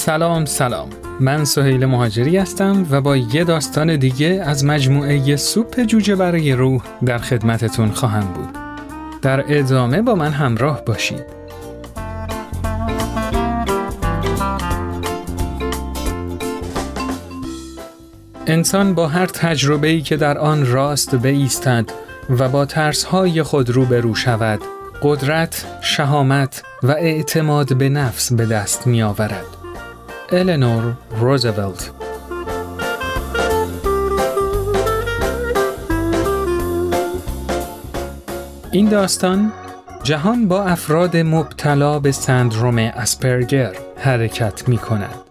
سلام سلام. من سهیل مهاجری هستم و با یه داستان دیگه از مجموعه سوپ جوجه برای روح در خدمتتون خواهم بود. در ادامه با من همراه باشید. انسان با هر تجربه‌ای که در آن راست بایستد و با ترسهای خود روبرو شود قدرت، شهامت و اعتماد به نفس به دست می آورد. النور روزولت این داستان جهان با افراد مبتلا به سندروم اسپرگر حرکت می کند.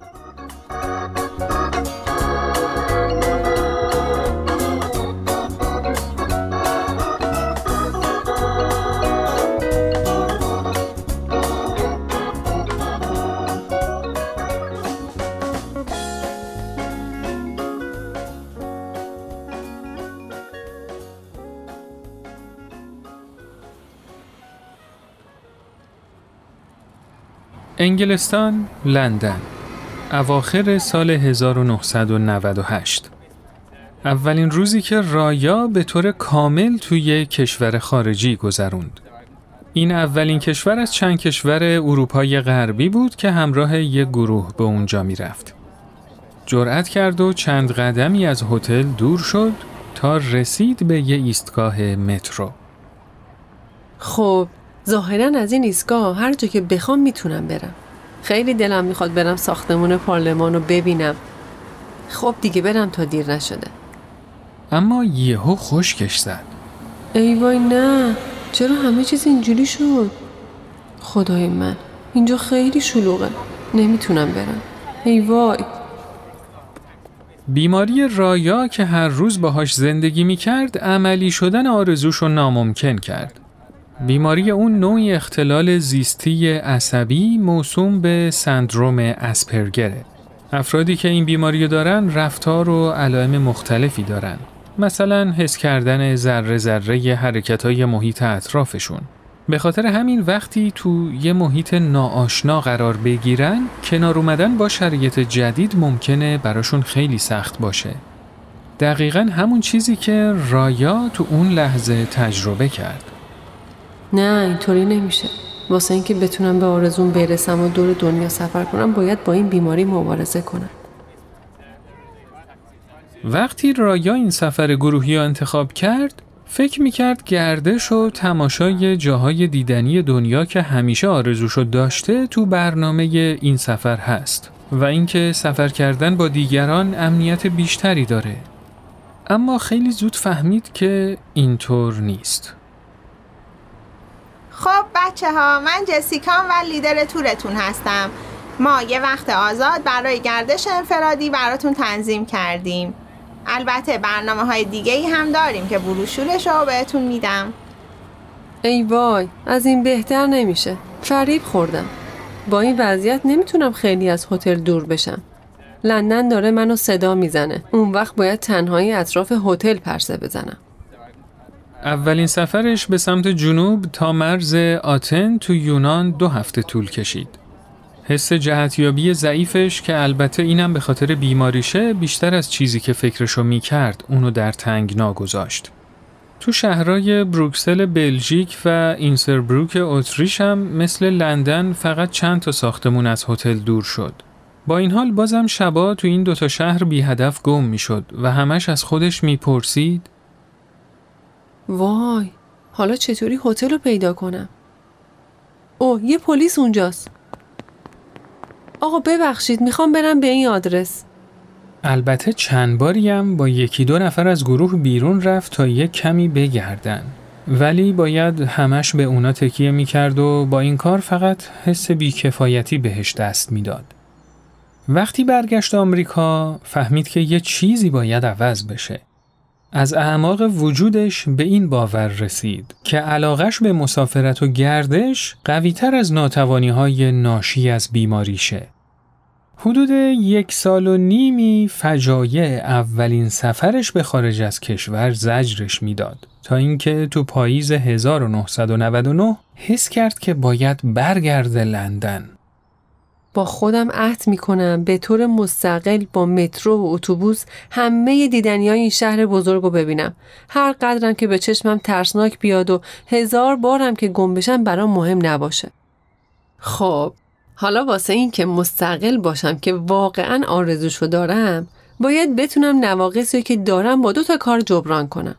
انگلستان، لندن اواخر سال 1998 اولین روزی که رایا به طور کامل توی کشور خارجی گذروند. این اولین کشور از چند کشور اروپای غربی بود که همراه یک گروه به اونجا می‌رفت. جرأت کرد و چند قدمی از هتل دور شد تا رسید به یه ایستگاه مترو. خب ظاهرا از این ایستگاه هر جا که بخوام می‌تونم برم. خیلی دلم می‌خواد برم ساختمون پارلمان رو ببینم. خب دیگه برم تا دیر نشده. اما یهو خشکش زد. ای وای نه چرا همه چیز اینجوری شد؟ خدای من اینجا خیلی شلوغه. نمی‌تونم برم. ای وای. بیماری رایا که هر روز باهاش زندگی می‌کرد عملی شدن آرزوش رو ناممکن کرد. بیماری اون نوعی اختلال زیستی عصبی موسوم به سندروم اسپرگره. افرادی که این بیماری دارن رفتار و علائم مختلفی دارن. مثلا حس کردن ذره ذره حرکت های محیط اطرافشون. به خاطر همین وقتی تو یه محیط ناآشنا قرار بگیرن کنار اومدن با شرایط جدید ممکنه براشون خیلی سخت باشه. دقیقا همون چیزی که رایا تو اون لحظه تجربه کرد. نه اینطوری نمیشه. واسه اینکه بتونم به آرزون برسم و دور دنیا سفر کنم باید با این بیماری مبارزه کنم. وقتی رایا این سفر گروهی ها انتخاب کرد فکر می‌کرد گردش و تماشای جاهای دیدنی دنیا که همیشه آرزوشو داشته تو برنامه این سفر هست و اینکه سفر کردن با دیگران امنیت بیشتری داره. اما خیلی زود فهمید که اینطور نیست. خب بچه ها من جسیکام و لیدر تورتون هستم. ما یه وقت آزاد برای گردش انفرادی براتون تنظیم کردیم. البته برنامه های دیگه ای هم داریم که بروشورش رو بهتون میدم. ای وای از این بهتر نمیشه. فریب خوردم. با این وضعیت نمی‌تونم خیلی از هتل دور بشم. لندن داره منو صدا می‌زنه. اون وقت باید تنهایی اطراف هتل پرسه بزنم. اولین سفرش به سمت جنوب تا مرز آتن تو یونان دو هفته طول کشید. حس جهتیابی ضعیفش که البته اینم به خاطر بیماریشه بیشتر از چیزی که فکرشو می‌کرد اونو در تنگنا گذاشت. تو شهرهای بروکسل بلژیک و اینسربروک اتریش هم مثل لندن فقط چند تا ساختمون از هتل دور شد. با این حال بازم شبا تو این دوتا شهر بی هدف گم می‌شد و همش از خودش می‌پرسید وای حالا چطوری هتل رو پیدا کنم اوه یه پلیس اونجاست آقا ببخشید می‌خوام برم به این آدرس البته چند باریم با یکی دو نفر از گروه بیرون رفت تا یک کمی بگردن ولی باید همش به اونا تکیه می‌کرد و با این کار فقط حس بیکفایتی بهش دست می‌داد. وقتی برگشت آمریکا فهمید که یه چیزی باید عوض بشه. از اعماق وجودش به این باور رسید که علاقش به مسافرت و گردش قویتر از ناتوانی های ناشی از بیماریشه. حدود یک سال و نیمی فجایع اولین سفرش به خارج از کشور زجرش می‌داد تا اینکه تو پاییز 1999 حس کرد که باید برگرده لندن. با خودم عهد می کنم به طور مستقل با مترو و اتوبوس همه دیدنی های این شهر بزرگ رو ببینم. هر قدرم که به چشمم ترسناک بیاد و هزار بارم که گم بشم برام مهم نباشه. خب حالا واسه این که مستقل باشم که واقعا آرزوشو دارم باید بتونم نواقصی که دارم با دو تا کار جبران کنم.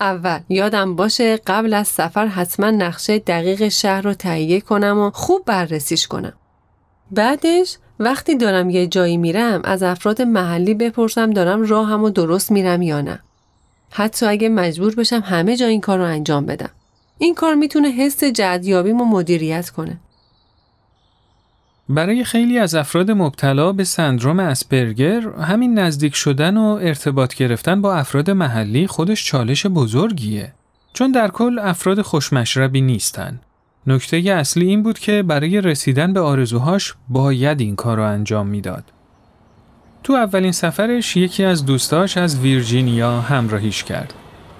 اول یادم باشه قبل از سفر حتما نقشه دقیق شهر رو تهیه کنم و خوب بررسیش کنم. بعدش وقتی دارم یه جایی میرم از افراد محلی بپرسم دارم راهم و درست میرم یا نه. حتی اگه مجبور بشم همه جا این کار رو انجام بدم. این کار می‌تونه حس جدیابیم و مدیریت کنه. برای خیلی از افراد مبتلا به سندروم اسپرگر همین نزدیک شدن و ارتباط گرفتن با افراد محلی خودش چالش بزرگیه چون در کل افراد خوشمشربی نیستن نکته اصلی این بود که برای رسیدن به آرزوهاش باید این کار رو انجام می‌داد. تو اولین سفرش یکی از دوستاش از ویرجینیا همراهیش کرد.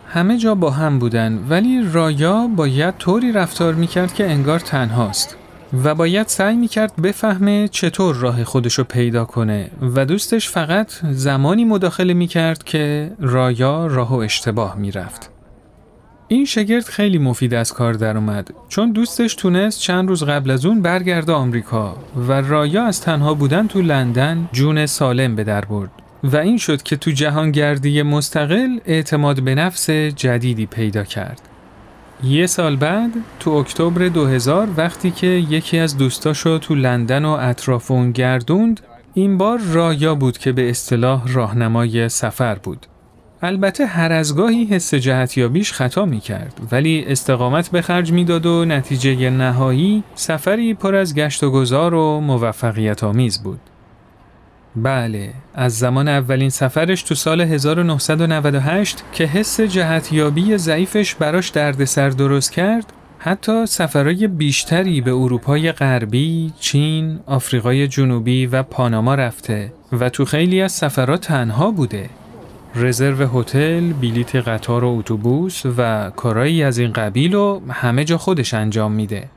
همه جا با هم بودن ولی رایا باید طوری رفتار می‌کرد که انگار تنهاست و باید سعی می‌کرد بفهمه چطور راه خودشو پیدا کنه و دوستش فقط زمانی مداخله می‌کرد که رایا راه و اشتباه می‌رفت. این شگرد خیلی مفید از کار در اومد چون دوستش تونست چند روز قبل از اون برگرده آمریکا و رایا از تنها بودن تو لندن جون سالم به در برد و این شد که تو جهانگردی مستقل اعتماد به نفس جدیدی پیدا کرد. یه سال بعد تو اکتبر 2000 وقتی که یکی از دوستاشو تو لندن و اطراف اون گردوند این بار رایا بود که به اصطلاح راهنمای سفر بود. البته هر از گاهی حس جهتیابیش خطا می کرد ولی استقامت به خرج می‌داد و نتیجه نهایی سفری پر از گشت و گذار و موفقیت آمیز بود. بله، از زمان اولین سفرش تو سال 1998 که حس جهتیابی ضعیفش براش دردسر درست کرد، حتی سفرهای بیشتری به اروپای غربی، چین، آفریقای جنوبی و پاناما رفته و تو خیلی از سفرها تنها بوده. رزرو هتل، بلیت قطار و اتوبوس و کارایی از این قبیل و همه جا خودش انجام میده.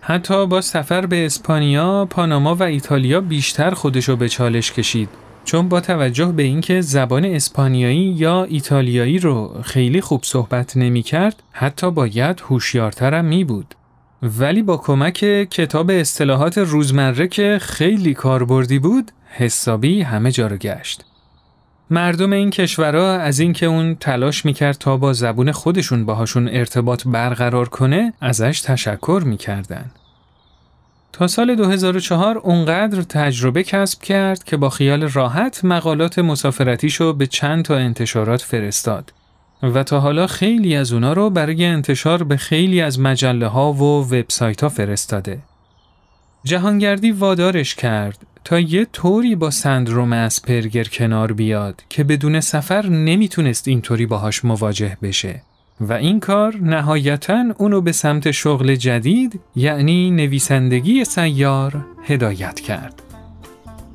حتی با سفر به اسپانیا، پاناما و ایتالیا بیشتر خودشو به چالش کشید چون با توجه به اینکه زبان اسپانیایی یا ایتالیایی رو خیلی خوب صحبت نمی کرد، حتی باید هوشیارترم می بود. ولی با کمک کتاب اصطلاحات روزمره که خیلی کاربردی بود، حسابی همه جا رو گشت. مردم این کشورها از اینکه اون تلاش می‌کرد تا با زبون خودشون باهاشون ارتباط برقرار کنه ازش تشکر می‌کردن. تا سال 2004 اونقدر تجربه کسب کرد که با خیال راحت مقالات مسافرتیشو به چند تا انتشارات فرستاد و تا حالا خیلی از اونا رو برای انتشار به خیلی از مجله ها و وبسایت ها فرستاده. جهانگردی وادارش کرد تا یه طوری با سندروم اسپرگر کنار بیاد که بدون سفر نمی‌تونست اینطوری باهاش مواجه بشه و این کار نهایتا اونو به سمت شغل جدید یعنی نویسندگی سیار هدایت کرد.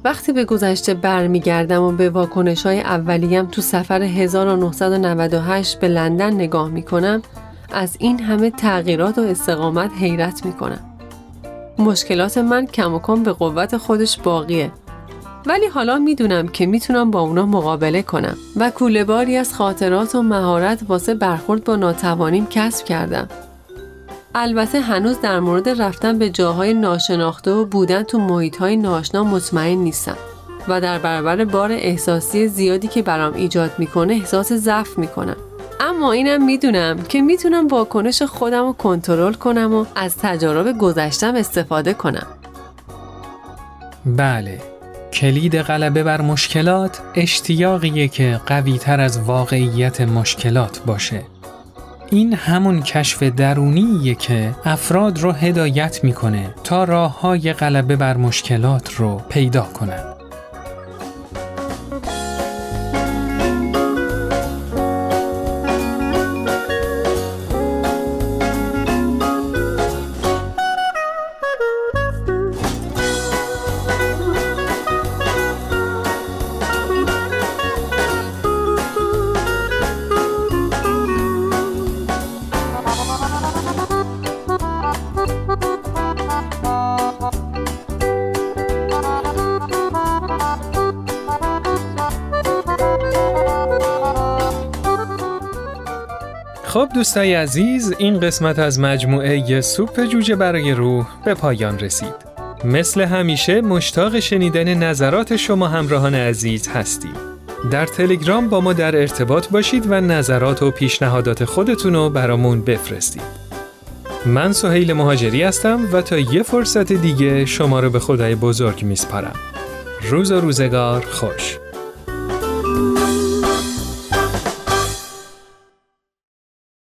وقتی به گذشته برمیگردم و به واکنش های اولیم تو سفر 1998 به لندن نگاه می‌کنم از این همه تغییرات و استقامت حیرت می‌کنم. مشکلات من کم و کم به قوت خودش باقیه ولی حالا می‌دونم که می‌تونم با اونا مقابله کنم و کوله باری از خاطرات و مهارت واسه برخورد با ناتوانیم کسب کردم. البته هنوز در مورد رفتن به جاهای ناشناخته و بودن تو محیطهای ناشنا مطمئن نیستم و در برابر بار احساسی زیادی که برام ایجاد می‌کنه احساس ضعف می‌کنم. اما اینم می‌دونم که می‌تونم واکنش خودم رو کنترل کنم و از تجارب گذشتم استفاده کنم. بله کلید غلبه بر مشکلات اشتیاقیه که قوی تر از واقعیت مشکلات باشه. این همون کشف درونیه که افراد رو هدایت می‌کنه تا راه های غلبه بر مشکلات رو پیدا کنن. خب دوستای عزیز این قسمت از مجموعه سوپ جوجه برای روح به پایان رسید. مثل همیشه مشتاق شنیدن نظرات شما همراهان عزیز هستیم. در تلگرام با ما در ارتباط باشید و نظرات و پیشنهادات خودتون رو برامون بفرستید. من سهیل مهاجری هستم و تا یه فرصت دیگه شما رو به خدای بزرگ میسپارم. روز و روزگار خوش.